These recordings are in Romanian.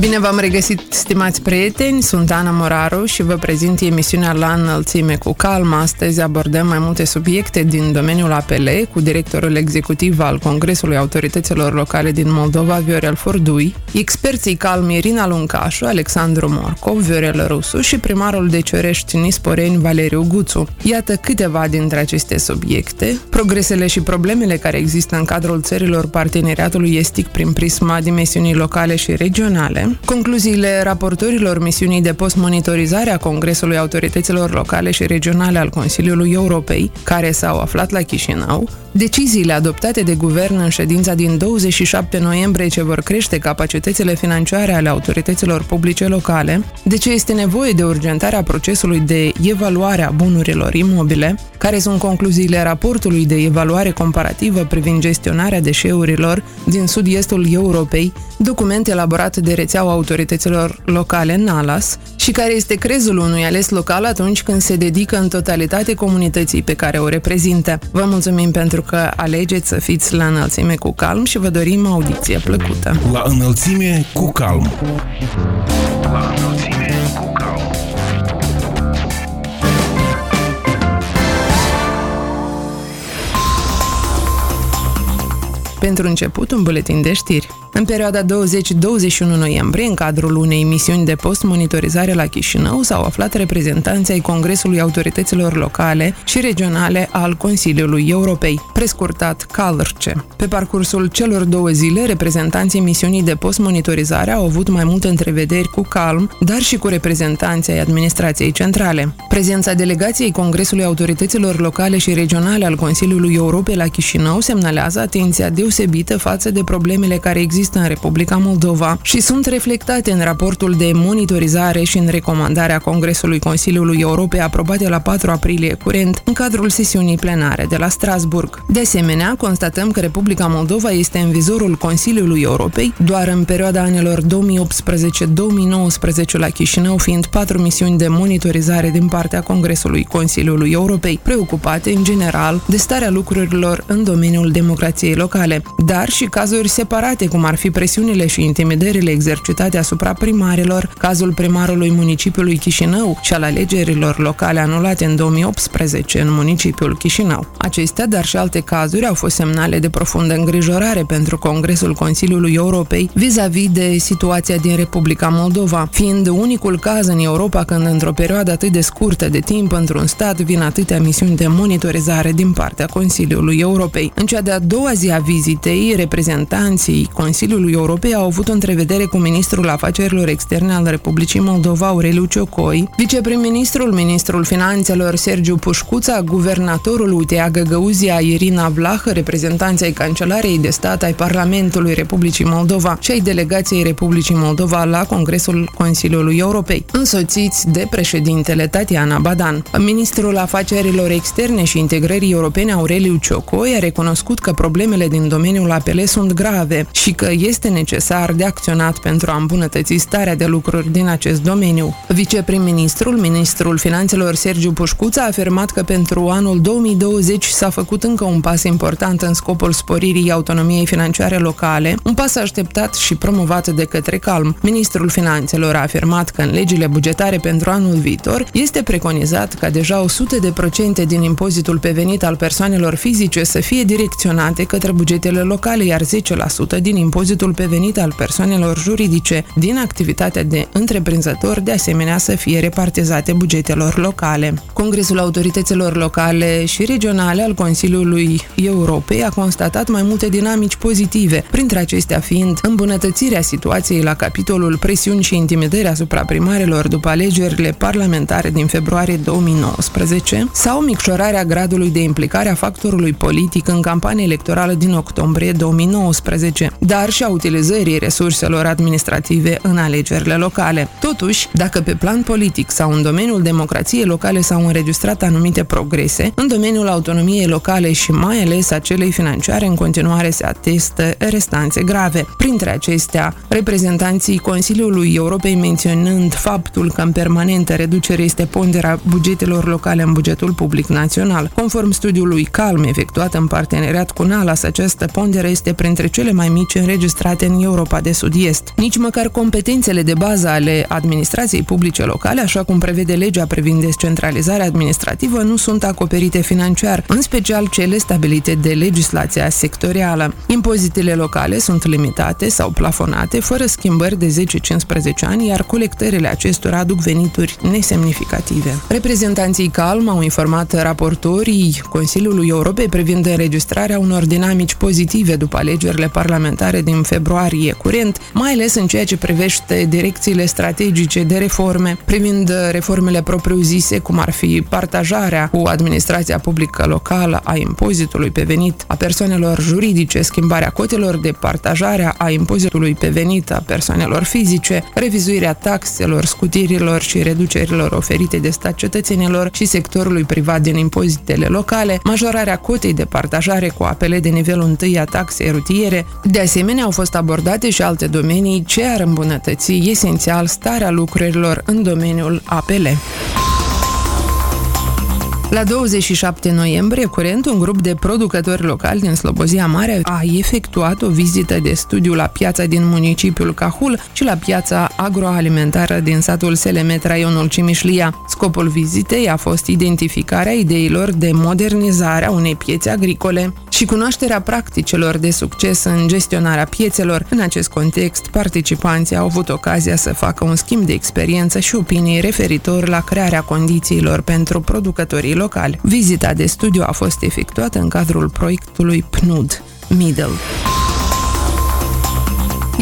Bine v-am regăsit, stimați prieteni, sunt Ana Moraru și vă prezint emisiunea La Înălțime cu Calm. Astăzi abordăm mai multe subiecte din domeniul APL cu directorul executiv al Congresului Autorităților Locale din Moldova, Viorel Fordui, experții Calm Irina Luncașu, Alexandru Morcov, Viorel Rusu și primarul de Ciorești Nisporeni, Valeriu Guțu. Iată câteva dintre aceste subiecte, progresele și problemele care există în cadrul țărilor parteneriatului estic prin prisma dimensiunii locale și regionale, concluziile raportorilor misiunii de post-monitorizare a Congresului Autorităților Locale și Regionale al Consiliului Europei, care s-au aflat la Chișinău, deciziile adoptate de guvern în ședința din 27 noiembrie ce vor crește capacitățile financiare ale autorităților publice locale, de ce este nevoie de urgentarea procesului de evaluare a bunurilor imobile, care sunt concluziile raportului de evaluare comparativă privind gestionarea deșeurilor din sud-estul Europei, document elaborat de rețeaua autorităților locale NALAS și care este crezul unui ales local atunci când se dedică în totalitate comunității pe care o reprezintă. Vă mulțumim pentru că alegeți să fiți la înălțime cu calm și vă dorim audiție plăcută. La înălțime cu calm. La înălțime cu calm. Pentru început, un buletin de știri. În perioada 20-21 noiembrie, în cadrul unei misiuni de post-monitorizare la Chișinău, s-au aflat reprezentanții ai Congresului Autorităților Locale și Regionale al Consiliului Europei, prescurtat CALRCE. Pe parcursul celor două zile, reprezentanții misiunii de post-monitorizare au avut mai multe întrevederi cu calm, dar și cu reprezentanții ai administrației centrale. Prezența delegației Congresului Autorităților Locale și Regionale al Consiliului Europei la Chișinău semnalează atenția deosebită față de problemele care există există în Republica Moldova și sunt reflectate în raportul de monitorizare și în recomandarea Congresului Consiliului Europei aprobate la 4 aprilie curent în cadrul sesiunii plenare de la Strasburg. De asemenea, constatăm că Republica Moldova este în vizorul Consiliului Europei doar în perioada anilor 2018-2019 la Chișinău, fiind patru misiuni de monitorizare din partea Congresului Consiliului Europei, preocupate în general de starea lucrurilor în domeniul democrației locale, dar și cazuri separate cum ar fi presiunile și intimidările exercitate asupra primarilor, cazul primarului municipiului Chișinău și al alegerilor locale anulate în 2018 în municipiul Chișinău. Acestea, dar și alte cazuri, au fost semnale de profundă îngrijorare pentru Congresul Consiliului Europei vis-a-vis de situația din Republica Moldova, fiind unicul caz în Europa când într-o perioadă atât de scurtă de timp într-un stat vin atâtea misiuni de monitorizare din partea Consiliului Europei. În cea de-a doua zi a vizitei, reprezentanții Consiliului Europei au avut o întrevedere cu ministrul afacerilor externe al Republicii Moldova, Aureliu Ciocoi, viceprim-ministrul, ministrul finanțelor Sergiu Pușcuța, guvernatorul UTEA Găgăuzia Irina Vlahă, reprezentanții ai Cancelarei de Stat ai Parlamentului Republicii Moldova și ai Delegației Republicii Moldova la Congresul Consiliului Europei, însoțiți de președintele Tatiana Badan. Ministrul afacerilor externe și integrării europene Aureliu Ciocoi a recunoscut că problemele din domeniul APL sunt grave și că este necesar de acționat pentru a îmbunătăți starea de lucruri din acest domeniu. Viceprim-ministrul, ministrul finanțelor Sergiu Pușcuța a afirmat că pentru anul 2020 s-a făcut încă un pas important în scopul sporirii autonomiei financiare locale, un pas așteptat și promovat de către Calm. Ministrul Finanțelor a afirmat că în legile bugetare pentru anul viitor este preconizat ca deja 100 de procente din impozitul pe venit al persoanelor fizice să fie direcționate către bugetele locale, iar 10% din impozitul pe venit al persoanelor juridice din activitatea de întreprinzător de asemenea să fie repartizate bugetelor locale. Congresul Autorităților Locale și Regionale al Consiliului Europei a constatat mai multe dinamici pozitive, printre acestea fiind îmbunătățirea situației la capitolul presiuni și intimidări asupra primarilor după alegerile parlamentare din februarie 2019 sau micșorarea gradului de implicare a factorului politic în campania electorală din octombrie 2019, dar dar și a utilizării resurselor administrative în alegerile locale. Totuși, dacă pe plan politic sau în domeniul democrației locale s-au înregistrat anumite progrese, în domeniul autonomiei locale și mai ales a celei financiare în continuare se atestă restanțe grave. Printre acestea, reprezentanții Consiliului Europei menționând faptul că în permanentă reducere este ponderea bugetelor locale în bugetul public național. Conform studiului CALM efectuat în parteneriat cu NALAS, această pondere este printre cele mai mici înregistrate în Europa de Sud-Est. Nici măcar competențele de bază ale administrației publice locale, așa cum prevede legea privind descentralizarea administrativă, nu sunt acoperite financiar, în special cele stabilite de legislația sectorială. Impozitele locale sunt limitate sau plafonate, fără schimbări de 10-15 ani, iar colectările acestora aduc venituri nesemnificative. Reprezentanții CALM au informat raportorii Consiliului Europei privind înregistrarea unor dinamici pozitive după alegerile parlamentare din februarie curent, mai ales în ceea ce privește direcțiile strategice de reforme, privind reformele propriu-zise, cum ar fi partajarea cu administrația publică locală a impozitului pe venit a persoanelor juridice, schimbarea cotelor de partajarea a impozitului pe venit a persoanelor fizice, revizuirea taxelor, scutirilor și reducerilor oferite de stat cetățenilor și sectorului privat din impozitele locale, majorarea cotei de partajare cu apele de nivelul 1 a taxei rutiere. De asemenea, au fost abordate și alte domenii ce ar îmbunătăți esențial starea lucrurilor în domeniul APL. La 27 noiembrie, curent, un grup de producători locali din Slobozia Mare a efectuat o vizită de studiu la piața din municipiul Cahul și la piața agroalimentară din satul Selemet, raionul Cimișlia. Scopul vizitei a fost identificarea ideilor de modernizare a unei piețe agricole și cunoașterea practicelor de succes în gestionarea piețelor. În acest context, participanții au avut ocazia să facă un schimb de experiență și opinii referitor la crearea condițiilor pentru producătorii locali. Vizita de studiu a fost efectuată în cadrul proiectului PNUD, Middle.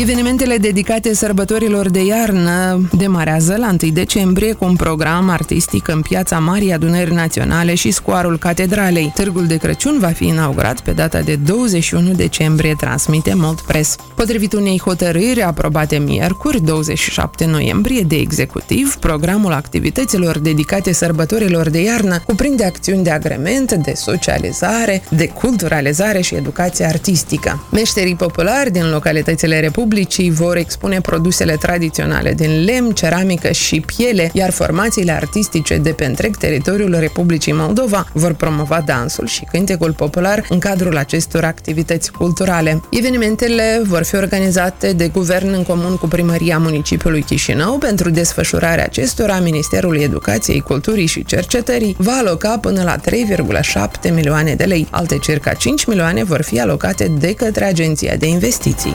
Evenimentele dedicate sărbătorilor de iarnă demarează la 1 decembrie cu un program artistic în piața Marii Adunări Naționale și scoarul Catedralei. Târgul de Crăciun va fi inaugurat pe data de 21 decembrie, transmite Mold Press. Potrivit unei hotărâri aprobate miercuri, 27 noiembrie, de executiv, programul activităților dedicate sărbătorilor de iarnă cuprinde acțiuni de agrement, de socializare, de culturalizare și educație artistică. Meșterii populari din localitățile Republicii publicii vor expune produsele tradiționale din lemn, ceramică și piele, iar formațiile artistice de pe întreg teritoriul Republicii Moldova vor promova dansul și cântecul popular în cadrul acestor activități culturale. Evenimentele vor fi organizate de guvern în comun cu primăria municipiului Chișinău. Pentru desfășurarea acestora, Ministerul Educației, Culturii și Cercetării va aloca până la 3,7 milioane de lei. Alte circa 5 milioane vor fi alocate de către Agenția de Investiții.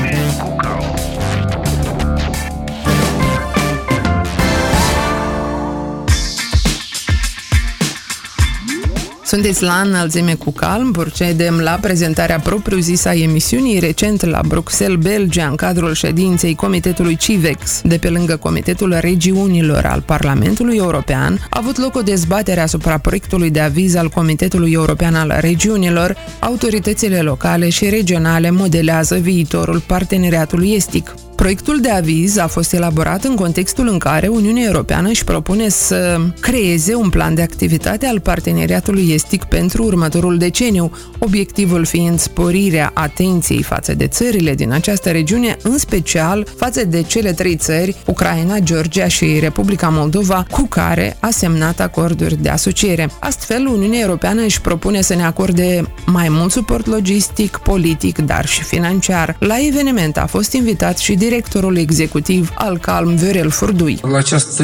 Sunteți la înălțime cu calm, procedem la prezentarea propriu-zisă a emisiunii recent la Bruxelles, Belgia, în cadrul ședinței Comitetului CIVEX, de pe lângă Comitetul Regiunilor al Parlamentului European, a avut loc o dezbatere asupra proiectului de aviz al Comitetului European al Regiunilor, autoritățile locale și regionale modelează viitorul parteneriatului estic. Proiectul de aviz a fost elaborat în contextul în care Uniunea Europeană își propune să creeze un plan de activitate al parteneriatului estic pentru următorul deceniu, obiectivul fiind sporirea atenției față de țările din această regiune, în special față de cele trei țări, Ucraina, Georgia și Republica Moldova, cu care a semnat acorduri de asociere. Astfel, Uniunea Europeană își propune să ne acorde mai mult suport logistic, politic, dar și financiar. La eveniment a fost invitat și directorul executiv al Calm, Viorel Furdui. La această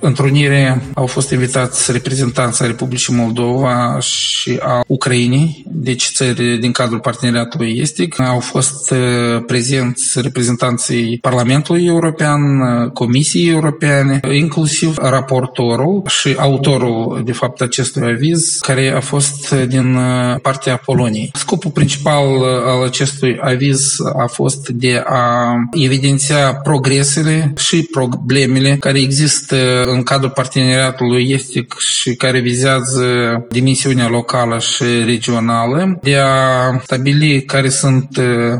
întrunire au fost invitați reprezentanții Republicii Moldova și a Ucrainei, deci țări din cadrul parteneriatului estic. Au fost uh, prezenți reprezentanții Parlamentului European, uh, Comisiei Europene, inclusiv raportorul și autorul, de fapt, acestui aviz, care a fost din uh, partea Poloniei. Scopul principal al acestui aviz a fost de a evidenția progresele și problemele care există în cadrul parteneriatului estic și care vizează dimensiunea locală și regională, de a stabili care sunt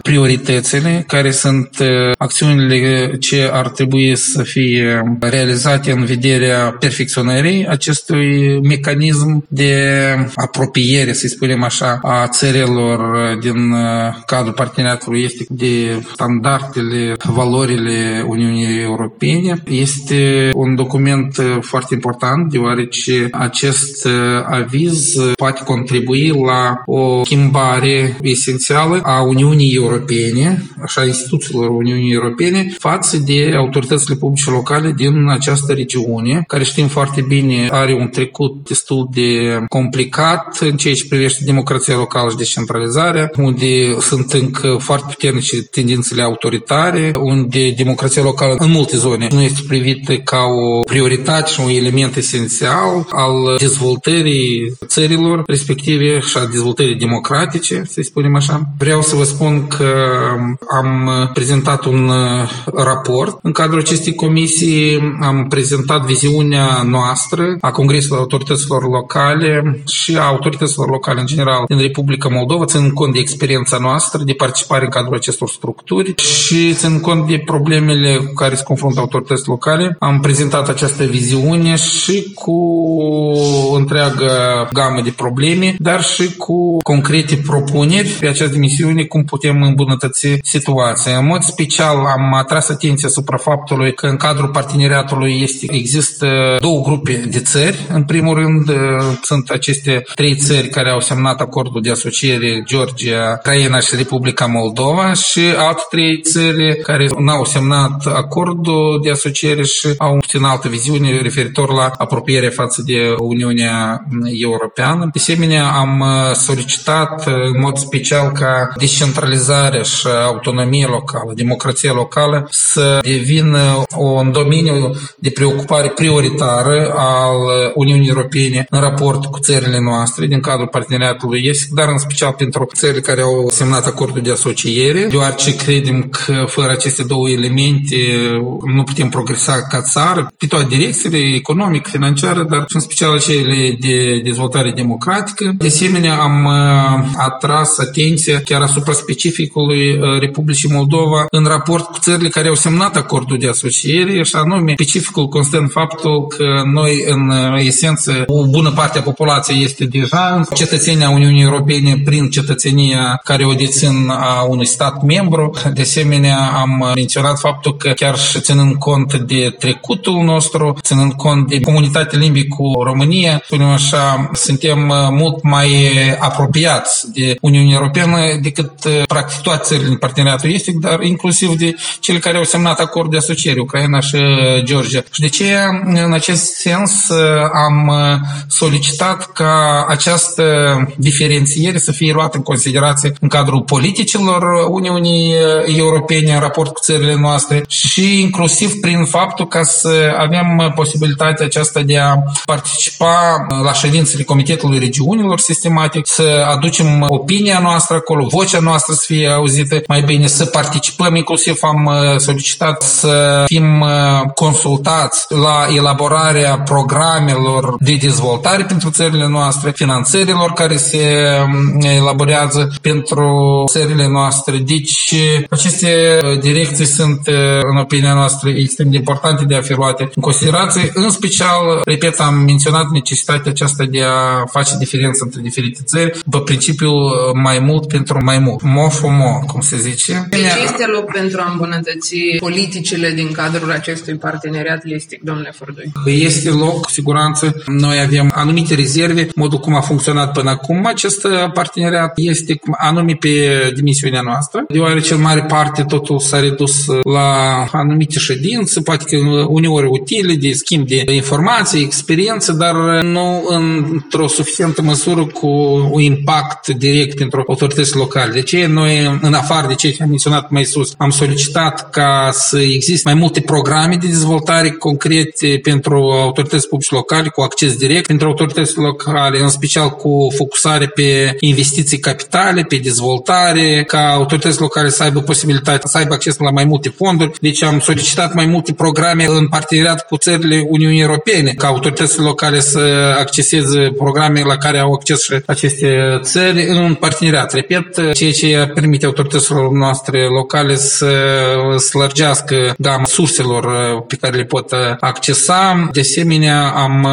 prioritățile, care sunt acțiunile ce ar trebui să fie realizate în vederea perfecționării acestui mecanism de apropiere, să spunem așa, a țărilor din cadrul parteneriatului estic de standardele, valorile Uniunii Europene. Este un document foarte important, deoarece acest aviz poate contribui la o schimbare esențială a Uniunii Europene, așa instituțiilor Uniunii Europene, față de autoritățile publice locale din această regiune, care știm foarte bine are un trecut destul de complicat în ceea ce privește democrația locală și descentralizarea, unde sunt încă foarte puternice tendințele autoritare, unde democrația locală în multe zone nu este privită ca o prioritate și un element esențial al dezvoltării țărilor respective și a dezvoltării democratice, să spunem așa. Vreau să vă spun că am prezentat un raport. În cadrul acestei comisii am prezentat viziunea noastră a Congresului Autorităților Locale și a autorităților locale în general din Republica Moldova, ținând cont de experiența noastră de participare în cadrul acestor structuri și ținând cont de problemele cu care se confruntă autoritățile locale. Am prezentat această viziune și cu întreagă gamă de probleme, dar și cu concrete propuneri pe această misiune cum putem îmbunătăți situația. În mod special am atras atenția asupra faptului că în cadrul parteneriatului este, există două grupe de țări. În primul rând sunt aceste trei țări care au semnat acordul de asociere Georgia, Ucraina și Republica Moldova și alte trei țări care n-au semnat acordul de asociere și au puțin altă viziune referitor la apropierea față de Uniunea Europeană. De asemenea, am solicitat în mod special ca descentralizarea și autonomia locală, democrația locală să devină un domeniu de preocupare prioritară al Uniunii Europene în raport cu țările noastre din cadrul parteneriatului ESIC, dar în special pentru țările care au semnat acordul de asociere, deoarece credem că fără aceste două elemente nu putem progresa ca țară pe toate direcțiile, economic, financiară, dar și în special cele de dezvoltare democratică. De asemenea, am uh, atras atenția chiar asupra specificului uh, Republicii Moldova în raport cu țările care au semnat acordul de asociere și anume specificul constă în faptul că noi în uh, esență o bună parte a populației este deja cetățenia Uniunii Europene prin cetățenia care o dețin a unui stat membru. De asemenea, am menționat faptul că chiar și ținând cont de trecutul nostru, ținând cont de comunitatea limbii cu România, spunem așa, suntem mult mai apropiați de Uniunea Europeană decât practic toate țările din parteneriatul estic, dar inclusiv de cele care au semnat acord de asociere, Ucraina și Georgia. Și de ce în acest sens am solicitat ca această diferențiere să fie luată în considerație în cadrul politicilor Uniunii Europene în raport cu țările noastre și inclusiv prin faptul ca să avem posibilitatea aceasta de a participa la ședințele Comitetului Regiunilor sistematic, să aducem opinia noastră acolo, vocea noastră să fie auzită mai bine, să participăm, inclusiv am solicitat să fim consultați la elaborarea programelor de dezvoltare pentru țările noastre, finanțărilor care se elaborează pentru țările noastre. Deci, aceste direcții sunt, în opinia noastră, extrem de importante de a fi luate în considerație. În special, repet, am menționat necesitatea aceasta de a face diferență între diferite țări, pe principiul mai mult pentru mai mult. Mo for mo, cum se zice. Deci este loc pentru a îmbunătăți politicile din cadrul acestui parteneriat listic, domnule Fordui? Este loc, cu siguranță. Noi avem anumite rezerve, modul cum a funcționat până acum. Acest parteneriat este anume pe dimensiunea noastră, deoarece în mare parte totul s-a redus la anumite ședințe, poate că uneori utile de schimb de informații, experiență, dar nu într-o suficientă măsură cu un impact direct pentru autorități locale. De ce noi, în afară de ce am menționat mai sus, am solicitat ca să existe mai multe programe de dezvoltare concrete pentru autorități publice locale, cu acces direct pentru autorități locale, în special cu focusare pe investiții capitale, pe dezvoltare, ca autorități locale să aibă posibilitatea să aibă acces la mai multe fonduri, deci am solicitat mai multe programe în parteneriat cu țările Uniunii Europene, ca autoritățile locale să acceseze programe la care au acces și aceste țări în un parteneriat. Repet, ceea ce permite autorităților noastre locale să slărgească gama surselor pe care le pot accesa. De asemenea, am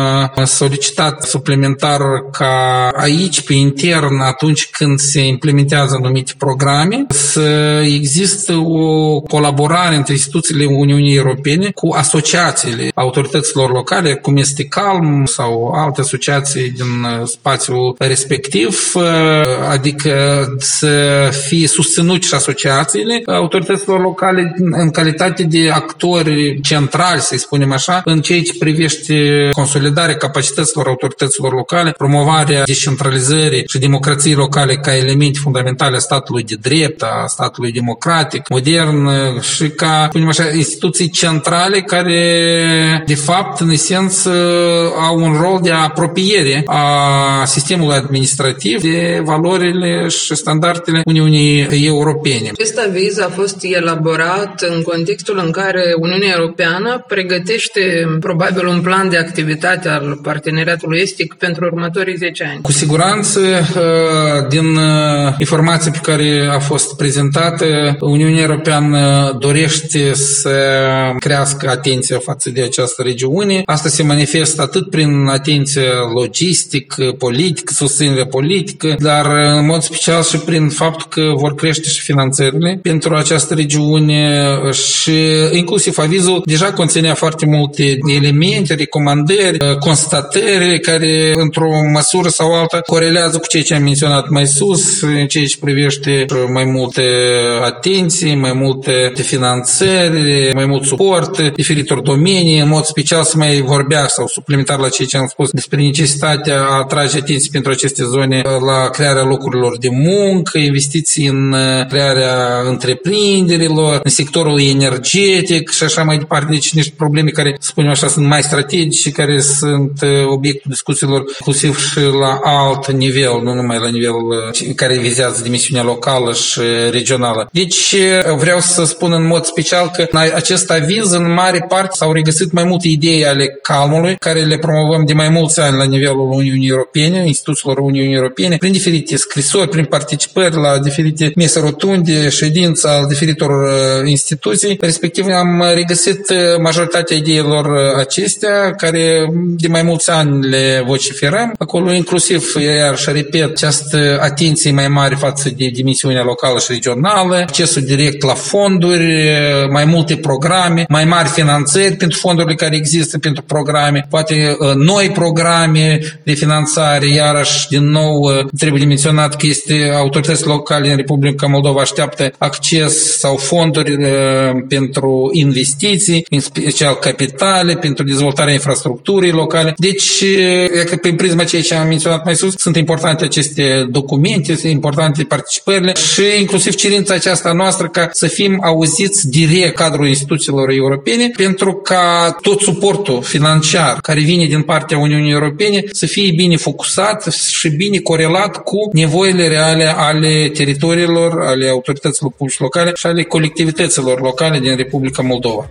solicitat suplimentar ca aici, pe intern, atunci când se implementează anumite programe, să există o colaborare între instituțiile Uniunii Europene cu asociațiile autorităților locale, cum este CALM sau alte asociații din spațiul respectiv, adică să fie susținut și asociațiile autorităților locale în calitate de actori centrali, să spunem așa, în ceea ce privește consolidarea capacităților autorităților locale, promovarea descentralizării și democrației locale ca elemente fundamentale a statului de drept, a statului democratic, modern și ca, spunem așa, instituții centrale care, de fapt, în esență, au un rol de apropiere a sistemului administrativ de valorile și standardele Uniunii Europene. Acest aviz a fost elaborat în contextul în care Uniunea Europeană pregătește probabil un plan de activitate al parteneriatului estic pentru următorii 10 ani. Cu siguranță, uh, din uh, informații pe care a fost prezentată, Uniunea Europeană dorește să crească atenția față de această regiune. Asta se manifestă atât prin atenție logistică, politică, susținere politică, dar în mod special și prin faptul că vor crește și finanțările pentru această regiune și inclusiv avizul deja conținea foarte multe elemente, recomandări, constatări care într-o măsură sau alta corelează cu ceea ce am menționat mai sus, în ceea ce privește mai multe atenții, mai multe finanțări, mai mult suport, diferitor domenii, în mod special să mai vorbea sau suplimentar la ceea ce am spus despre necesitatea a atrage atenție pentru aceste zone la crearea locurilor de muncă, investiții în crearea întreprinderilor, în sectorul energetic și așa mai departe. Deci niște probleme care, spunem așa, sunt mai strategice, care sunt obiectul discuțiilor inclusiv și la alt nivel, nu numai la nivelul care vizează dimensiunea locală și regională. Deci vreau să spun în mod special că acest aviz în mare parte s-au regăsit mai multe idei ale calmului, care le promovăm de mai mulți ani la nivelul Uniunii Europene, instituțiilor Uniunii Europene, prin diferite scrisori, prin participări la diferite mese rotunde, ședințe al diferitor uh, instituții. Respectiv am regăsit uh, majoritatea ideilor uh, acestea, care de mai mulți ani le vociferăm. Acolo inclusiv, iar și repet, această atenție mai mare față de dimensiunea locală și regională, accesul direct la fonduri, mai multe programe, mai mari finanțări pentru fondurile care există pentru programe, poate noi programe de finanțare, iarăși, din nou, trebuie menționat că este autorități locale în Republica Moldova așteaptă acces sau fonduri pentru investiții, în special capitale, pentru dezvoltarea infrastructurii locale. Deci, e că prin prisma ceea ce am menționat mai sus, sunt importante aceste documente, sunt importante participările și inclusiv cerința aceasta noastră ca să fim auziți direct cadrul instituțiilor europene pentru ca tot suportul financiar care vine din partea Uniunii Europene să fie bine focusat și bine corelat cu nevoile reale ale teritoriilor, ale autorităților publice locale și ale colectivităților locale din Republica Moldova.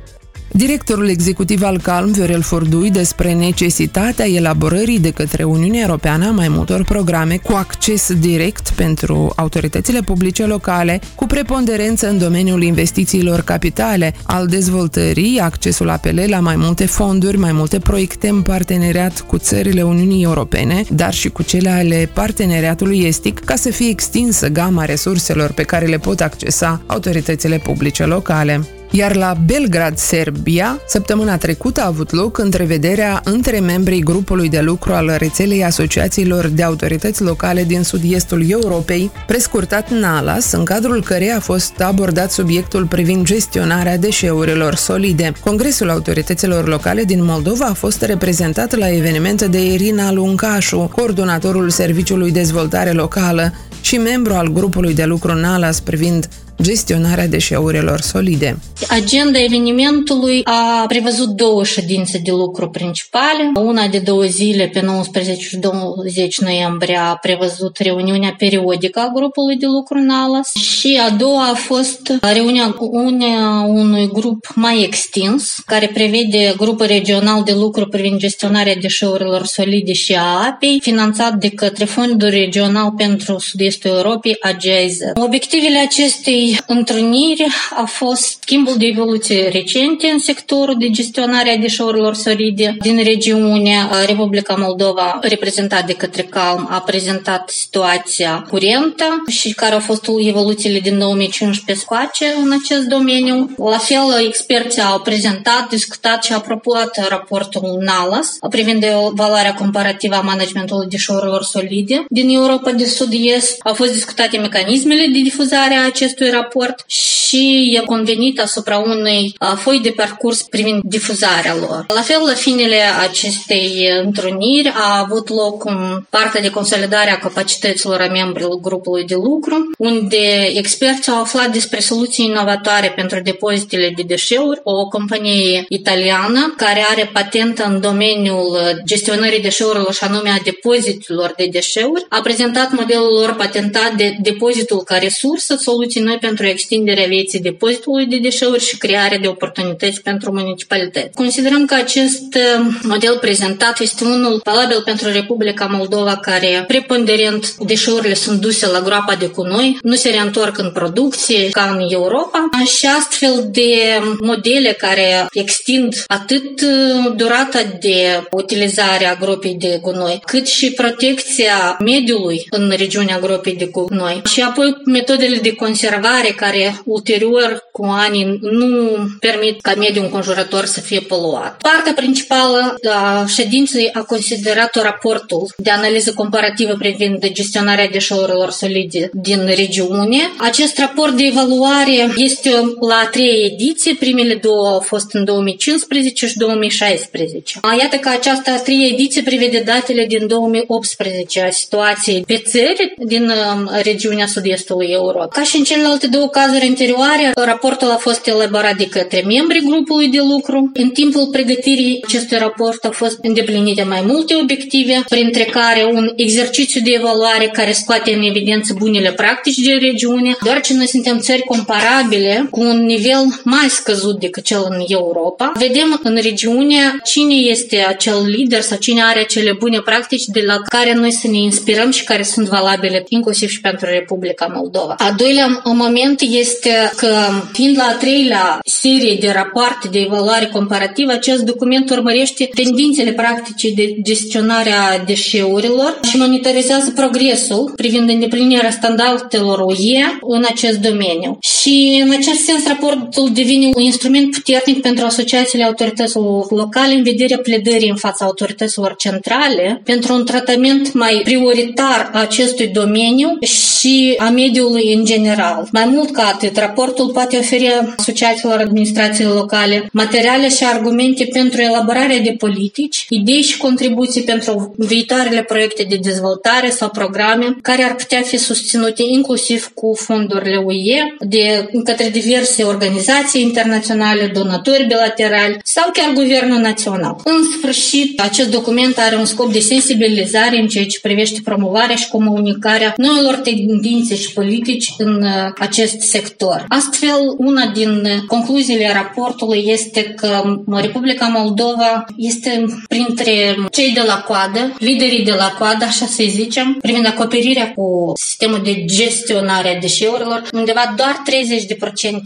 Directorul executiv al CALM, Viorel Fordui, despre necesitatea elaborării de către Uniunea Europeană a mai multor programe cu acces direct pentru autoritățile publice locale, cu preponderență în domeniul investițiilor capitale, al dezvoltării, accesul apelei la mai multe fonduri, mai multe proiecte în parteneriat cu țările Uniunii Europene, dar și cu cele ale parteneriatului estic, ca să fie extinsă gama resurselor pe care le pot accesa autoritățile publice locale. Iar la Belgrad, Serbia, săptămâna trecută a avut loc întrevederea între membrii grupului de lucru al rețelei asociațiilor de autorități locale din sud-estul Europei, prescurtat NALAS, în cadrul căreia a fost abordat subiectul privind gestionarea deșeurilor solide. Congresul autorităților locale din Moldova a fost reprezentat la evenimente de Irina Luncașu, coordonatorul Serviciului Dezvoltare Locală, și membru al grupului de lucru NALAS privind gestionarea deșeurilor solide. Agenda evenimentului a prevăzut două ședințe de lucru principale. Una de două zile, pe 19 și 20 noiembrie, a prevăzut reuniunea periodică a grupului de lucru NALAS și a doua a fost reuniunea unui grup mai extins, care prevede grupul regional de lucru privind gestionarea deșeurilor solide și a apei, finanțat de către Fondul Regional pentru Sud-Estul Europei, AGIZ. Obiectivele acestei întâlniri a fost schimbul de evoluție recente în sectorul de gestionare a deșeurilor solide din regiune. Republica Moldova, reprezentat de către CALM, a prezentat situația curentă și care au fost evoluțiile din 2015 scoace în acest domeniu. La fel, experții au prezentat, discutat și aprobat raportul NALAS privind valoarea comparativă a managementului deșeurilor solide din Europa de Sud-Est. Au fost discutate mecanismele de difuzare a acestui raport și e convenit asupra unei foi de parcurs privind difuzarea lor. La fel, la finele acestei întruniri a avut loc partea de consolidare a capacităților a membrilor grupului de lucru, unde experții au aflat despre soluții inovatoare pentru depozitele de deșeuri, o companie italiană care are patentă în domeniul gestionării deșeurilor și anume a depozitelor de deșeuri, a prezentat modelul lor patentat de depozitul ca resursă, soluții noi pentru extinderea vieții depozitului de deșeuri și crearea de oportunități pentru municipalități. Considerăm că acest uh, model prezentat este unul valabil pentru Republica Moldova, care preponderent deșeurile sunt duse la groapa de cu noi, nu se reîntorc în producție ca în Europa și astfel de modele care extind atât uh, durata de utilizare a gropii de gunoi, cât și protecția mediului în regiunea gropii de gunoi și apoi metodele de conservare care ulterior cu ani nu permit ca mediul înconjurător să fie poluat. Partea principală a ședinței a considerat raportul de analiză comparativă privind gestionarea deșeurilor solide din regiune. Acest raport de evaluare este la a treia ediție, primele două au fost în 2015 și 2016. Iată că această a treia ediție prevede datele din 2018 a situației pe țări din um, regiunea sud-estului Europei. Ca și în celelalte două cazuri anterioare, raportul a fost elaborat de către membrii grupului de lucru. În timpul pregătirii acestui raport au fost îndeplinite mai multe obiective, printre care un exercițiu de evaluare care scoate în evidență bunele practici de regiune, doar ce noi suntem țări comparabile cu un nivel mai scăzut decât cel în Europa. Vedem în regiune cine este acel lider sau cine are acele bune practici de la care noi să ne inspirăm și care sunt valabile inclusiv și pentru Republica Moldova. A doilea moment este că, fiind la a treilea serie de rapoarte de evaluare comparativă, acest document urmărește tendințele practice de gestionare a deșeurilor și monitorizează progresul privind îndeplinirea standardelor UE în acest domeniu. Și, în acest sens, raportul devine un instrument puternic pentru asociațiile autorităților locale în vederea pledării în fața autorităților centrale pentru un tratament mai prioritar a acestui domeniu și a mediului în general. Mai mult ca atât, raportul poate oferi asociațiilor administrației locale materiale și argumente pentru elaborarea de politici, idei și contribuții pentru viitoarele proiecte de dezvoltare sau programe care ar putea fi susținute inclusiv cu fondurile UE de către diverse organizații internaționale, donatori bilaterali sau chiar guvernul național. În sfârșit, acest document are un scop de sensibilizare în ceea ce privește promovarea și comunicarea noilor tendințe și politici în uh, acest sector. Astfel, una din concluziile raportului este că Republica Moldova este printre cei de la coadă, liderii de la coadă, așa să zicem, privind acoperirea cu sistemul de gestionare a deșeurilor. Undeva doar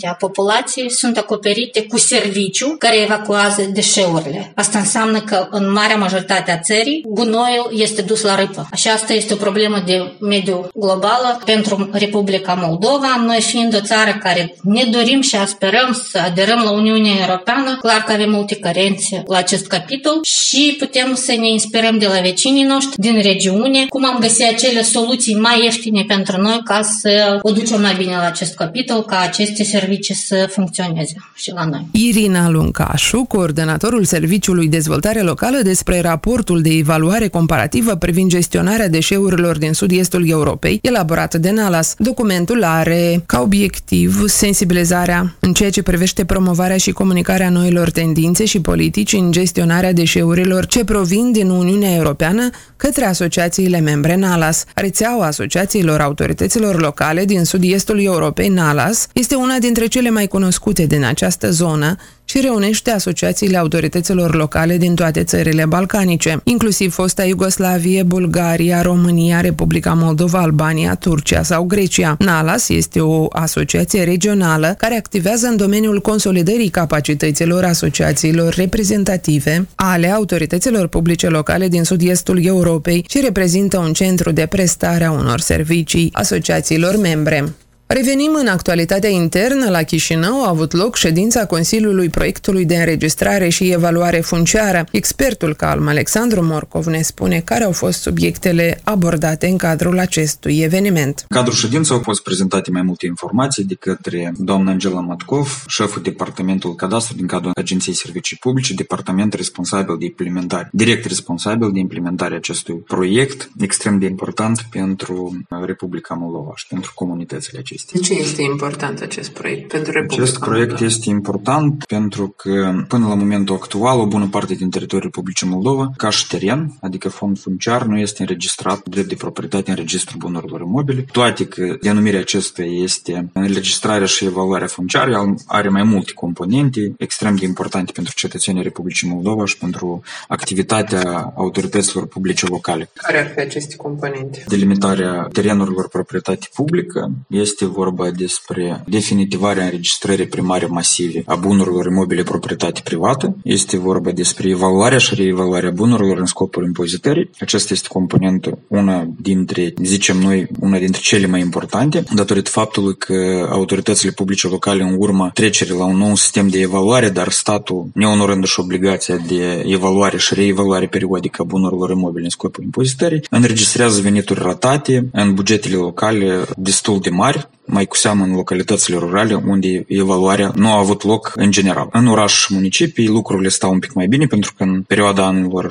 30% a populației sunt acoperite cu serviciu care evacuează deșeurile. Asta înseamnă că în marea majoritate a țării gunoiul este dus la râpă. Și asta este o problemă de mediu globală pentru Republica Moldova. Noi fiind o țară care ne dorim și sperăm să aderăm la Uniunea Europeană, clar că avem multe carențe la acest capitol și putem să ne inspirăm de la vecinii noștri din regiune, cum am găsit acele soluții mai ieftine pentru noi ca să o ducem mai bine la acest capitol, ca aceste servicii să funcționeze și la noi. Irina Luncașu, coordonatorul Serviciului Dezvoltare Locală despre raportul de evaluare comparativă privind gestionarea deșeurilor din sud-estul Europei Europei, elaborat de NALAS. Documentul are ca obiectiv sensibilizarea în ceea ce privește promovarea și comunicarea noilor tendințe și politici în gestionarea deșeurilor ce provin din Uniunea Europeană către asociațiile membre NALAS. Rețeaua asociațiilor autorităților locale din sud-estul Europei NALAS este una dintre cele mai cunoscute din această zonă și reunește asociațiile autorităților locale din toate țările balcanice, inclusiv fosta Iugoslavie, Bulgaria, România, Republica Moldova, Albania, Turcia sau Grecia. NALAS este o asociație regională care activează în domeniul consolidării capacităților asociațiilor reprezentative ale autorităților publice locale din sud-estul Europei și reprezintă un centru de prestare a unor servicii asociațiilor membre. Revenim în actualitatea internă. La Chișinău a avut loc ședința Consiliului Proiectului de Înregistrare și Evaluare Funciară. Expertul calm Alexandru Morcov ne spune care au fost subiectele abordate în cadrul acestui eveniment. În cadrul ședinței au fost prezentate mai multe informații de către doamna Angela Matkov, șeful Departamentul Cadastru din cadrul Agenției Servicii Publice, departament responsabil de implementare, direct responsabil de implementarea acestui proiect extrem de important pentru Republica Moldova și pentru comunitățile acestea acestea. De ce este important acest proiect pentru Republica Acest proiect Moldova? este important pentru că până la momentul actual o bună parte din teritoriul Republicii Moldova, ca și teren, adică fond funciar, nu este înregistrat drept de proprietate în registrul bunurilor imobile, toate că denumirea acestuia este înregistrarea și evaluarea funciară, are mai multe componente extrem de importante pentru cetățenii Republicii Moldova și pentru activitatea autorităților publice locale. Care ar fi aceste componente? Delimitarea terenurilor proprietate publică este vorba despre definitivarea înregistrării primare masive a bunurilor imobile proprietate privată. Este vorba despre evaluarea și reevaluarea bunurilor în scopul impozitării. Aceasta este componentă, una dintre, zicem noi, una dintre cele mai importante, datorită faptului că autoritățile publice locale în urmă trecere la un nou sistem de evaluare, dar statul, neonorându-și obligația de evaluare și reevaluare periodică a bunurilor imobile în scopul impozitării, înregistrează venituri ratate în bugetele locale destul de mari, mai cu seamă în localitățile rurale, unde evaluarea nu a avut loc în general. În oraș și municipii lucrurile stau un pic mai bine, pentru că în perioada anilor 2004-2007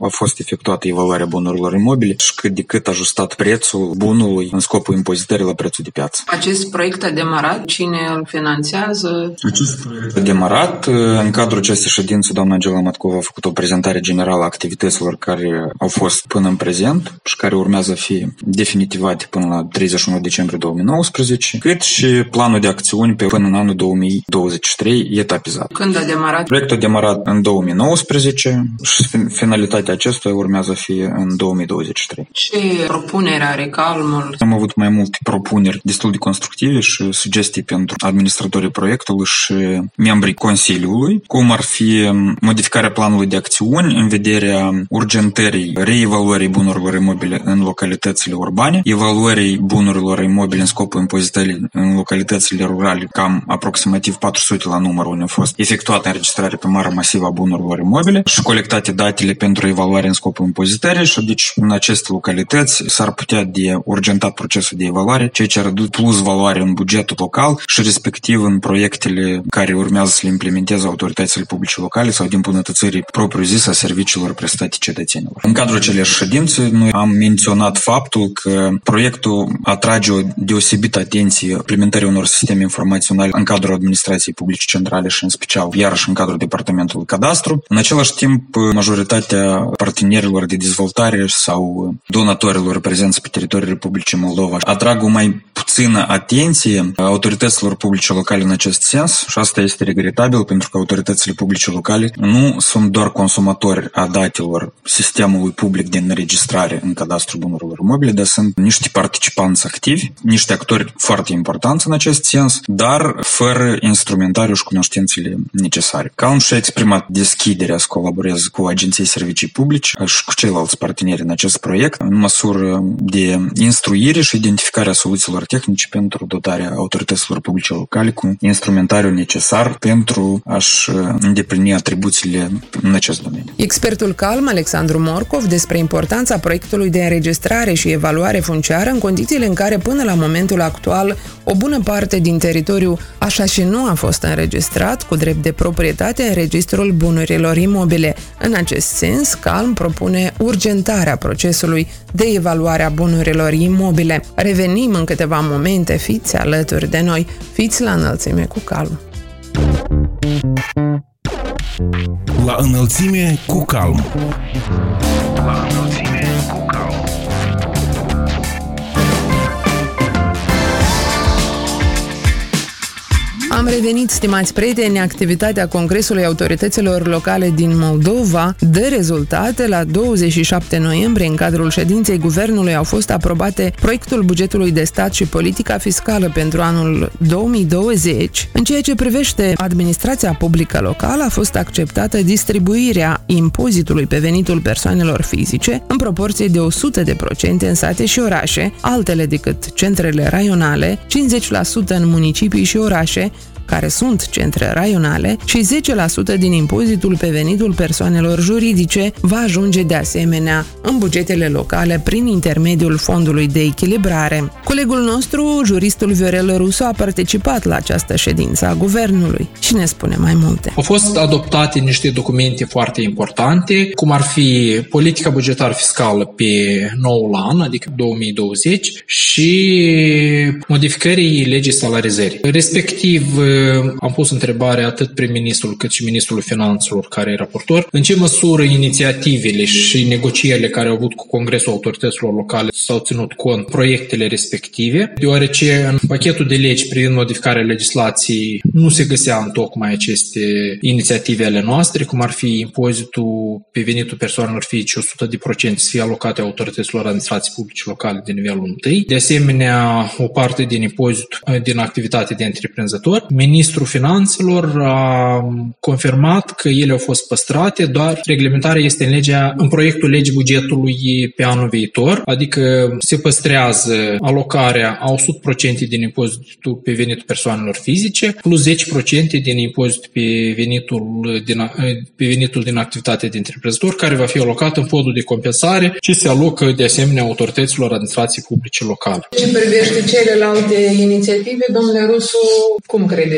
a fost efectuată evaluarea bunurilor imobile și cât de cât ajustat prețul bunului în scopul impozitării la prețul de piață. Acest proiect a demarat? Cine îl finanțează? Acest proiect a demarat. În cadrul acestei ședințe, doamna Angela Matcova a făcut o prezentare generală a activităților care au fost până în prezent și care urmează fi definitivate până la 31 decembrie 2020 2019, cât și planul de acțiuni pe până în anul 2023 etapizat. Când a demarat? Proiectul a demarat în 2019 și finalitatea acestuia urmează fi în 2023. Ce propunere are calmul? Am avut mai multe propuneri destul de constructive și sugestii pentru administratorii proiectului și membrii Consiliului, cum ar fi modificarea planului de acțiuni în vederea urgentării reevaluării bunurilor imobile în localitățile urbane, evaluării bunurilor imobile în scopul impozitării în localitățile rurale, cam aproximativ 400 la număr, unde a fost efectuată înregistrare pe mare masivă a bunurilor imobile și colectate datele pentru evaluare în scopul impozitării și deci în aceste localități s-ar putea de urgentat procesul de evaluare, ceea ce ar aduce plus valoare în bugetul local și respectiv în proiectele care urmează să le implementeze autoritățile publice locale sau din bunătățirii propriu zis a serviciilor prestate cetățenilor. În cadrul acelei ședințe, noi am menționat faptul că proiectul atrage o deosebită atenție implementării unor sisteme informaționale în cadrul administrației publice centrale și în special iarăși în cadrul departamentului cadastru. În același timp, majoritatea partenerilor de dezvoltare sau donatorilor prezenți pe teritoriul Republicii Moldova atrag o mai puțină atenție autorităților publice locale în acest sens și asta este regretabil pentru că autoritățile publice locale nu sunt doar consumatori a datelor sistemului public de înregistrare în cadastru bunurilor mobile, dar sunt niște participanți activi, niște niște actori foarte importanți în acest sens, dar fără instrumentariu și cunoștințele necesare. Calm și-a exprimat deschiderea să colaboreze cu Agenției Servicii Publici și cu ceilalți parteneri în acest proiect, în măsură de instruire și identificarea soluțiilor tehnice tehnici pentru dotarea autorităților publice locale cu instrumentariul necesar pentru a-și îndeplini atribuțiile în acest domeniu. Expertul calm Alexandru Morcov despre importanța proiectului de înregistrare și evaluare funciară în condițiile în care până la momentul actual o bună parte din teritoriu așa și nu a fost înregistrat cu drept de proprietate în registrul bunurilor imobile. În acest sens, Calm propune urgentarea procesului de evaluare a bunurilor imobile. Revenim în câteva momente, fiți alături de noi, fiți la înălțime cu Calm. La înălțime cu calm. La înălțime Am revenit, stimați prieteni, activitatea Congresului Autorităților Locale din Moldova de rezultate. La 27 noiembrie, în cadrul ședinței Guvernului, au fost aprobate proiectul bugetului de stat și politica fiscală pentru anul 2020. În ceea ce privește administrația publică locală, a fost acceptată distribuirea impozitului pe venitul persoanelor fizice în proporție de 100% în sate și orașe, altele decât centrele raionale, 50% în municipii și orașe, care sunt centre raionale, și 10% din impozitul pe venitul persoanelor juridice va ajunge de asemenea în bugetele locale prin intermediul fondului de echilibrare. Colegul nostru, juristul Viorel Rusu, a participat la această ședință a guvernului și ne spune mai multe. Au fost adoptate niște documente foarte importante, cum ar fi politica bugetară fiscală pe noul an, adică 2020, și modificării legii salarizării. Respectiv, am pus întrebarea atât prim-ministrul cât și ministrul finanțelor care e raportor, în ce măsură inițiativele și negocierile care au avut cu Congresul Autorităților Locale s-au ținut cont proiectele respective, deoarece în pachetul de legi privind modificarea legislației nu se găsea în tocmai aceste inițiative ale noastre, cum ar fi impozitul pe venitul persoanelor fizice 100% să fie alocate autorităților administrației publice locale de nivelul 1. De asemenea, o parte din impozit din activitate de întreprinzător. Ministrul Finanțelor a confirmat că ele au fost păstrate, doar reglementarea este în, legea, în proiectul legii bugetului pe anul viitor, adică se păstrează alocarea a 100% din impozitul pe venitul persoanelor fizice, plus 10% din impozitul pe venitul din, pe venitul din activitate de întreprinzător, care va fi alocat în fondul de compensare și se alocă de asemenea autorităților administrației publice locale. Ce privește celelalte inițiative, domnule Rusu, cum credeți?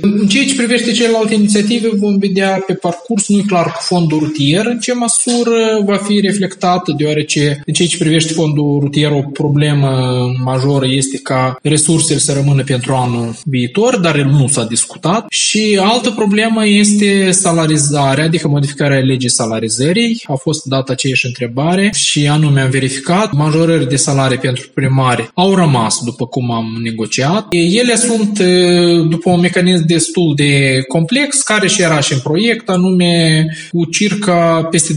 În ceea ce privește celelalte inițiative, vom vedea pe parcurs, nu e clar cu fondul rutier în ce măsură va fi reflectată, deoarece în ceea ce privește fondul rutier o problemă majoră este ca resursele să rămână pentru anul viitor, dar el nu s-a discutat. Și altă problemă este salarizarea, adică modificarea legii salarizării. A fost dată aceeași întrebare și anume am verificat. Majorări de salarii pentru primari au rămas după cum am negociat. Ele sunt după un mecanism destul de complex, care și era și în proiect, anume cu circa peste 20%.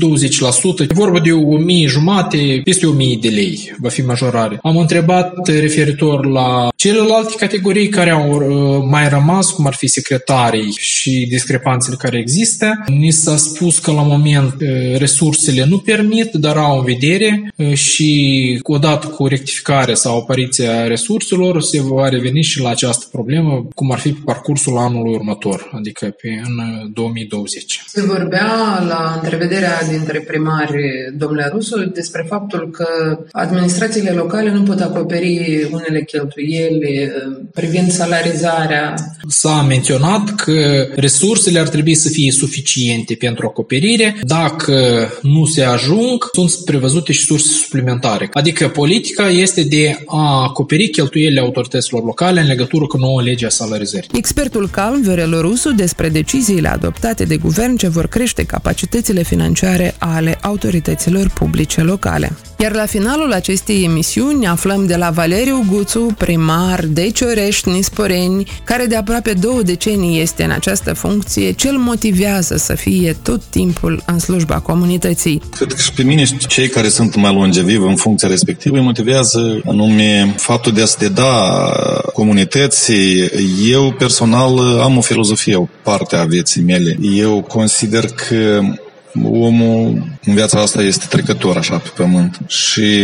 E vorba de o mie jumate, peste o mie de lei va fi majorare. Am întrebat referitor la celelalte categorii care au uh, mai rămas, cum ar fi secretarii și discrepanțele care există. Ni s-a spus că la moment uh, resursele nu permit, dar au în vedere uh, și odată cu rectificarea sau apariția resurselor se va reveni și la această problemă, cum ar fi pe parcursul anului următor, adică pe în 2020. Se vorbea la întrevederea dintre primari, domnule Rusu, despre faptul că administrațiile locale nu pot acoperi unele cheltuieli privind salarizarea. S-a menționat că resursele ar trebui să fie suficiente pentru acoperire. Dacă nu se ajung, sunt prevăzute și surse suplimentare. Adică politica este de a acoperi cheltuielile autorităților locale în legătură cu noua lege a salarizării. Expertul calm Viorel Rusu despre deciziile adoptate de guvern ce vor crește capacitățile financiare ale autorităților publice locale. Iar la finalul acestei emisiuni aflăm de la Valeriu Guțu, primar de Ciorești, Nisporeni, care de aproape două decenii este în această funcție, ce îl motivează să fie tot timpul în slujba comunității. Cred că și pe mine și cei care sunt mai longevivi în funcția respectivă îi motivează anume faptul de a se da comunității. Eu personal am o filozofie, o parte a vieții mele. Eu consider că omul în viața asta este trecător așa pe pământ și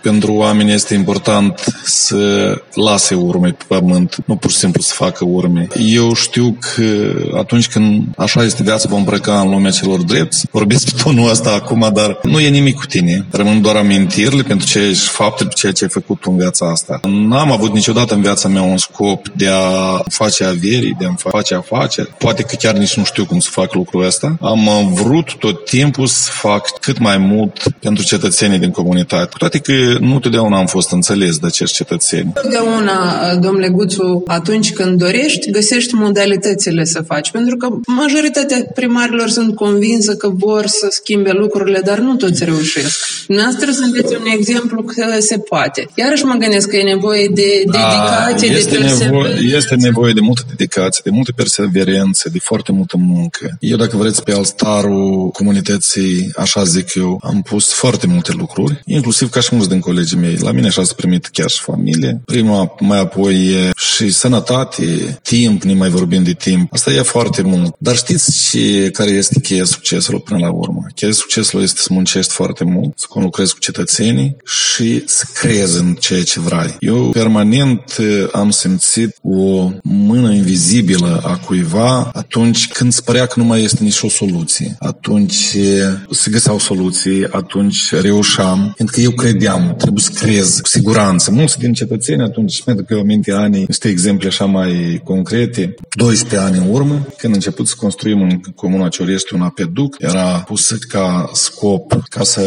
pentru oameni este important să lase urme pe pământ, nu pur și simplu să facă urme. Eu știu că atunci când așa este viața, vom îmbrăca în lumea celor drepți. Vorbesc pe tonul ăsta acum, dar nu e nimic cu tine. Rămân doar amintirile pentru ce ești fapte, ceea ce ai făcut tu în viața asta. N-am avut niciodată în viața mea un scop de a face averii, de a face afaceri. Poate că chiar nici nu știu cum să fac lucrul ăsta. Am vrut tot timpul să fac cât mai mult pentru cetățenii din comunitate. Cu toate că nu totdeauna am fost înțeles de acești cetățeni. Totdeauna, domnule Guțu, atunci când dorești, găsești modalitățile să faci. Pentru că majoritatea primarilor sunt convinsă că vor să schimbe lucrurile, dar nu toți reușesc. Noastră sunteți un exemplu că se poate. Iarăși mă gândesc că e nevoie de dedicație, A, este de perseverență. nevoie, este nevoie de multă dedicație, de multă perseverență, de foarte multă muncă. Eu, dacă vreți, pe altarul comunității, așa zic eu, am pus foarte multe lucruri, inclusiv ca și mulți din colegii mei. La mine așa s-a primit chiar și familie. Prima, mai apoi e și sănătate, timp, ne mai vorbim de timp. Asta e foarte mult. Dar știți și care este cheia succesului până la urmă? Cheia succesului este să muncești foarte mult, să conlucrezi cu cetățenii și să crezi în ceea ce vrei. Eu permanent eh, am simțit o mână invizibilă a cuiva atunci când se părea că nu mai este nicio soluție. Atunci eh, se găseau soluții, atunci reușeam, pentru că eu credeam, trebuie să crez cu siguranță. Mulți din cetățeni atunci, pentru că eu minte anii, este exemple așa mai concrete, 12 ani în urmă, când a început să construim în Comuna Ciorești un apeduc, era pus ca scop ca să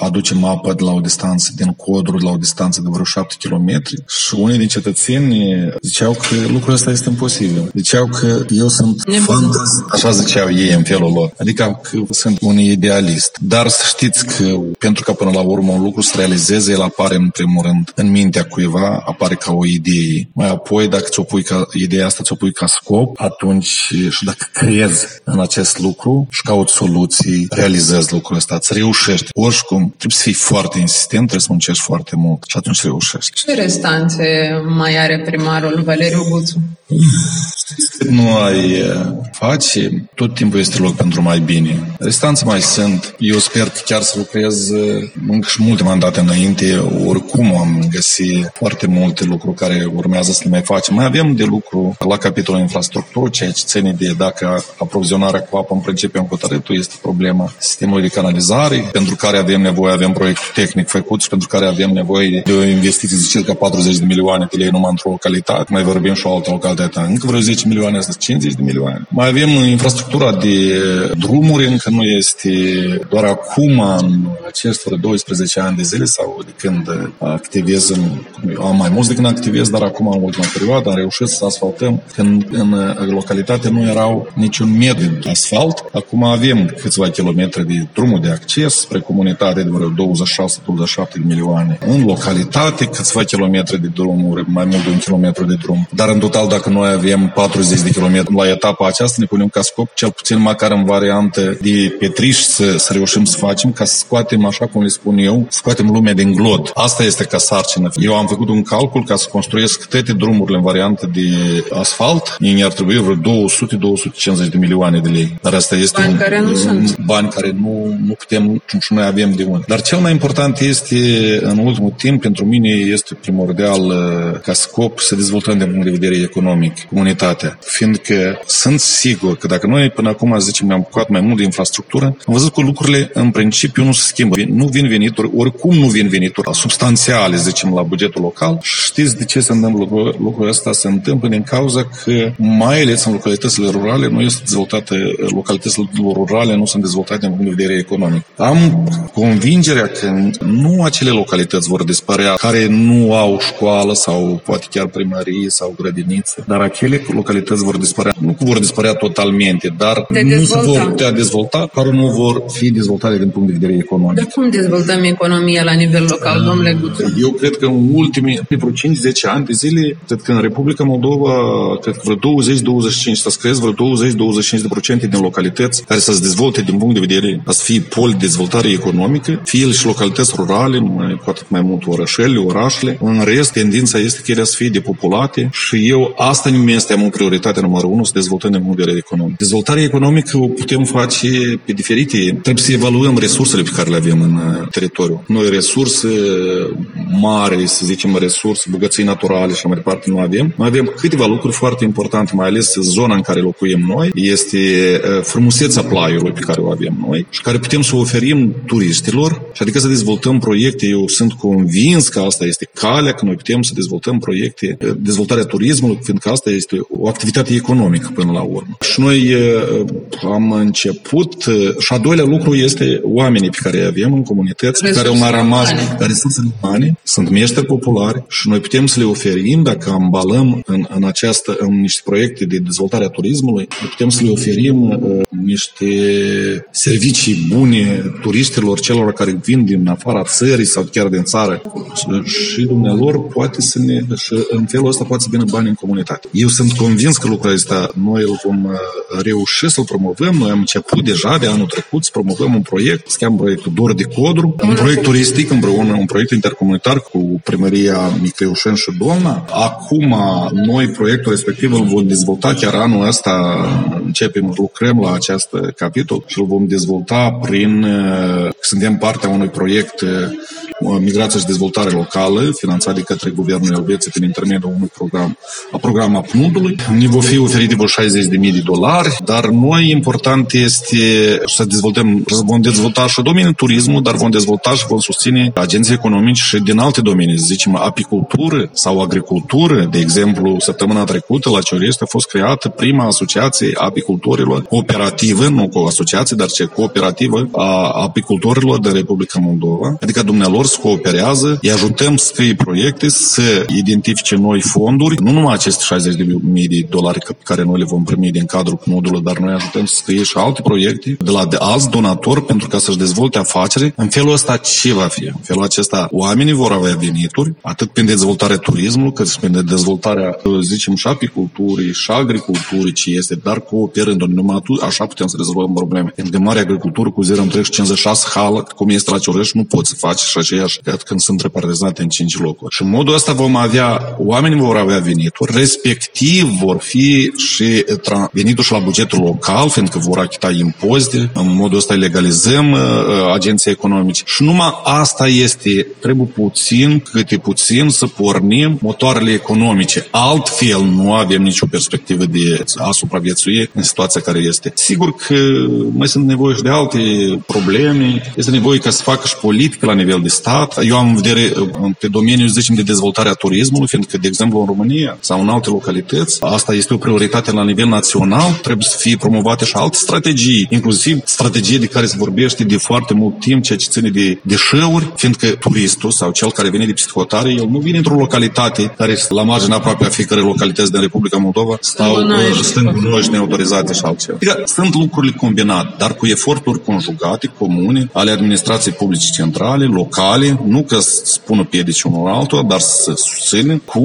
aducem apă de la o distanță din Codru, de la o distanță de vreo 7 km și unii din cetățeni ziceau că lucrul ăsta este imposibil. Ziceau că eu sunt fantaz, așa ziceau ei în felul lor. Adică că sunt un idealist. Dar să știți că pentru că până la urmă un lucru să realizeze, el apare în primul rând în mintea cuiva, apare ca o idee. Mai apoi, dacă ți-o pui ca ideea asta, ți-o pui ca scop, atunci și dacă crezi în acest lucru și cauți soluții, realizezi lucrul ăsta, îți reușești. Oricum, trebuie să fii foarte insistent, trebuie să muncești foarte mult și atunci reușești. Ce restanțe mai are primarul Valeriu Guțu? Cât nu ai eh, face, tot timpul este loc pentru mai bine. Restanțe mai sunt. Eu sper că chiar să lucrez eh, încă și multe mandate înainte. Oricum am găsit foarte multe lucruri care urmează să le mai facem. Mai avem de lucru la capitolul infrastructură, ceea ce ține de dacă aprovizionarea cu apă în principiu în Cotăretul este problema sistemului de canalizare, pentru care avem nevoie, avem proiectul tehnic făcut și pentru care avem nevoie de o investiție de circa 40 de milioane de lei numai într-o localitate. Mai vorbim și o altă localitate. Încă vreo 10 milioane, asta 50 de milioane. Mai avem infrastructura de drumuri, încă nu este doar acum, în acestor 12 ani de zile sau de când activez, în, am mai mulți de când activez, dar acum în ultima perioadă am reușit să asfaltăm când în localitate nu erau niciun metru de asfalt. Acum avem câțiva kilometri de drumul de acces spre comunitate de vreo 26-27 de milioane. În localitate câțiva kilometri de drumuri, mai mult de un kilometru de drum. Dar în total, dacă noi avem 40 de kilometri la etapa aceasta, ne punem ca scop cel puțin măcar în variantă de petriș să, să reușim să facem ca să scoatem, așa cum le spun eu, scoatem lumea din glod. Asta este ca sarcină. Eu am făcut un calcul ca să construiesc toate drumurile în variantă de asfalt. Ei ar trebui vreo 200-250 de milioane de lei. Dar asta este Bani un, care nu un, sunt. bani care nu, nu putem și noi avem de unde. Dar cel mai important este, în ultimul timp, pentru mine este primordial uh, ca scop să dezvoltăm din punct de vedere economic comunitatea. Fiindcă sunt sigur că dacă noi până acum, zicem, ne-am bucat mai mult de infrastructură, am văzut că lucrurile în principiu nu se schimbă. Nu vin venituri, oricum nu vin venituri substanțiale, zicem, la bugetul local. Știți de ce se întâmplă lucrul, lucrul ăsta? Se întâmplă din cauza că mai ales în localitățile rurale nu este dezvoltate, localitățile rurale nu sunt dezvoltate din punct de vedere economic. Am convingerea că nu acele localități vor dispărea care nu au școală sau poate chiar primărie sau grădiniță, dar acele localități vor dispărea, nu că vor dispărea totalmente, dar De nu se dezvolta. vor putea dezvolta, care nu vor fi dezvoltate din punct de vedere economic. Dar cum dezvoltăm economia la nivel local, domnule Guțu? Eu cred că în ultimii, pe vreo 5-10 ani de zile, cred că în Republica Moldova, cred că vreo 20-25, să crezi vreo 20-25% din localități care să se dezvolte din punct de vedere a să fie pol de dezvoltare economică, fie și localități rurale, mai, cu atât mai mult orășele, orașele. În rest, tendința este că ele să fie depopulate și eu asta nu este am o prioritate numărul unu, să dezvoltăm din punct de vedere economic. Dezvoltarea economică o putem face pe diferite trebuie să evaluăm resursele pe care le avem în uh, teritoriu. Noi resurse mari, să zicem, resurse, bogății naturale și mai departe nu avem. Noi avem câteva lucruri foarte importante, mai ales zona în care locuim noi, este uh, frumusețea plaiului pe care o avem noi și care putem să o oferim turiștilor și adică să dezvoltăm proiecte. Eu sunt convins că asta este calea, că noi putem să dezvoltăm proiecte, uh, dezvoltarea turismului, fiindcă asta este o activitate economică până la urmă. Și noi am început și a doilea lucru este oamenii pe care îi avem în comunități, pe care au mai rămas resursele umane, sunt meșteri populari și noi putem să le oferim, dacă ambalăm în, în, această, în niște proiecte de dezvoltare a turismului, putem să le oferim uh, niște servicii bune turiștilor, celor care vin din afara țării sau chiar din țară și dumnealor poate să ne, și în felul ăsta poate să vină bani în comunitate. Eu sunt convins că lucrul ăsta noi îl vom uh, reuși să-l promovăm. Noi am început deja de anul trecut să promovăm un proiect, se cheamă proiectul Dor de Codru, un proiect turistic împreună, un proiect intercomunitar cu primăria Micleușen și Dolna. Acum, noi proiectul respectiv îl vom dezvolta chiar anul ăsta, începem, lucrăm la acest capitol și îl vom dezvolta prin, uh, suntem partea unui proiect uh, Migrație și Dezvoltare Locală, finanțat de către Guvernul Elveției prin intermediul unui program, a programa PNUD-ului. Ne vor fi oferite vreo 60.000 de dolari, dar noi important este să dezvoltăm, vom dezvolta și domeniul turismul, dar vom dezvolta și vom susține agenții economici și din alte domenii, să zicem apicultură sau agricultură. De exemplu, săptămâna trecută la Cioreste a fost creată prima asociație a apicultorilor cooperativă, nu cu asociație, dar ce cooperativă a apicultorilor de Republica Moldova. Adică dumnealor se cooperează, îi ajutăm să scrie proiecte, să identifice noi fonduri, nu numai aceste 60 de mii de dolari pe care noi le vom primi din cadrul modului, dar noi ajutăm să scrie și alte proiecte de la de alți donatori pentru ca să-și dezvolte afaceri. În felul ăsta ce va fi? În felul acesta oamenii vor avea venituri, atât prin dezvoltarea turismului, cât și prin dezvoltarea, zicem, și apiculturii, și agriculturii, ce este, dar cooperând numai atunci, așa putem să rezolvăm probleme. Pentru că mare agricultură cu 0,56 hală, cum este la Ciorăș, nu poți să faci și aceeași când sunt repartizate în 5 locuri. Și în modul ăsta vom avea, oamenii vor avea venituri, respectiv vor fi și venituri și la bugetul local, fiindcă vor achita impozite, în modul ăsta legalizăm uh, uh, agenții economici. Și numai asta este, trebuie puțin, câte puțin să pornim motoarele economice. Altfel nu avem nicio perspectivă de a supraviețui în situația care este. Sigur că mai sunt nevoie și de alte probleme, este nevoie ca să facă și politică la nivel de stat. Eu am în vedere uh, pe domeniul, zicem, de dezvoltare a turismului, fiindcă, de exemplu, în România sau în alte localități, asta este o prioritate la nivel național, trebuie să fie promovate și alte strategii, inclusiv strategie de care se vorbește de foarte mult timp, ceea ce ține de deșeuri, fiindcă turistul sau cel care vine de psihotare, el nu vine într-o localitate care este la marginea aproape a fiecare localități din Republica Moldova sau stând gunoși neautorizate și altceva. Adică sunt lucrurile combinate, dar cu eforturi conjugate, comune, ale administrației publice centrale, locale, nu că spună piedici unul altul, dar să susținem cu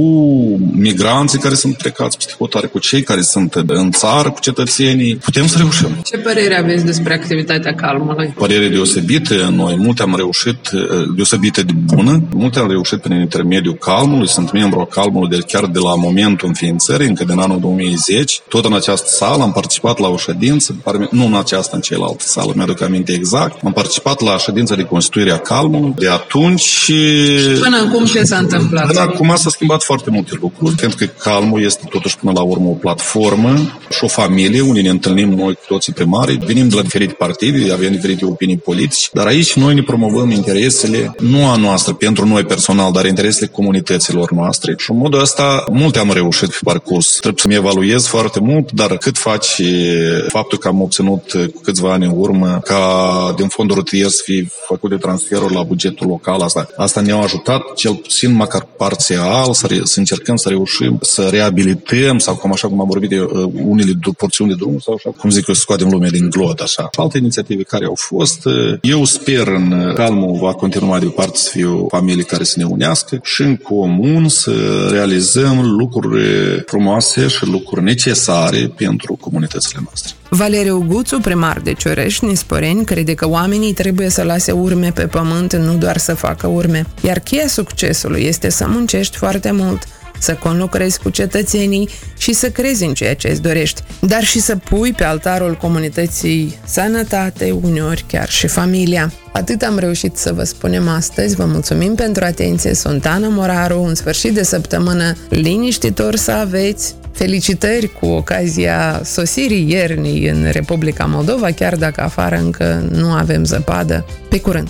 migranții care sunt plecați psihotare, cu cei care sunt în țară, cu cetățenii. Putem să reușim. Ce părere aveți despre activitatea calmului? Părere deosebită. Noi multe am reușit, deosebită de bună, multe am reușit prin intermediul calmului. Sunt membru al calmului de chiar de la momentul înființării, încă din anul 2010. Tot în această sală am participat la o ședință, nu în aceasta, în cealaltă sală, mi-aduc aminte exact. Am participat la ședința de constituire a calmului. De atunci... Și până acum ce s-a întâmplat? Până acum s-a schimbat foarte multe lucruri, pentru că calmul este totuși până la urmă o platformă și o familie, unde ne întâlnim noi cu toții primari, venim de la diferite partide, avem diferite opinii politici, dar aici noi ne promovăm interesele, nu a noastră pentru noi personal, dar interesele comunităților noastre. Și în modul ăsta multe am reușit pe parcurs. Trebuie să-mi evaluez foarte mult, dar cât face faptul că am obținut cu câțiva ani în urmă ca din fonduri rutier să fie făcute transferuri la bugetul local, asta, asta ne-a ajutat cel puțin măcar parțial să, re, să încercăm să reușim să reabilităm sau cum așa cum am vorbit eu, uh, unele porțiuni de drum sau așa, cum zic eu, să scoatem lumea din glot, așa. Alte inițiative care au fost, uh, eu sper în calmul va continua departe să fie o familie care să ne unească și în comun să realizăm lucruri frumoase și lucruri necesare pentru comunitățile noastre. Valeriu Guțu, primar de Cioreș, Nisporeni, crede că oamenii trebuie să lase urme pe pământ, nu doar să facă urme. Iar cheia succesului este să muncești foarte mult, să conlucrezi cu cetățenii și să crezi în ceea ce îți dorești, dar și să pui pe altarul comunității sănătate, uneori chiar și familia. Atât am reușit să vă spunem astăzi. Vă mulțumim pentru atenție. Sunt Ana Moraru. Un sfârșit de săptămână liniștitor să aveți. Felicitări cu ocazia sosirii iernii în Republica Moldova, chiar dacă afară încă nu avem zăpadă. Pe curând!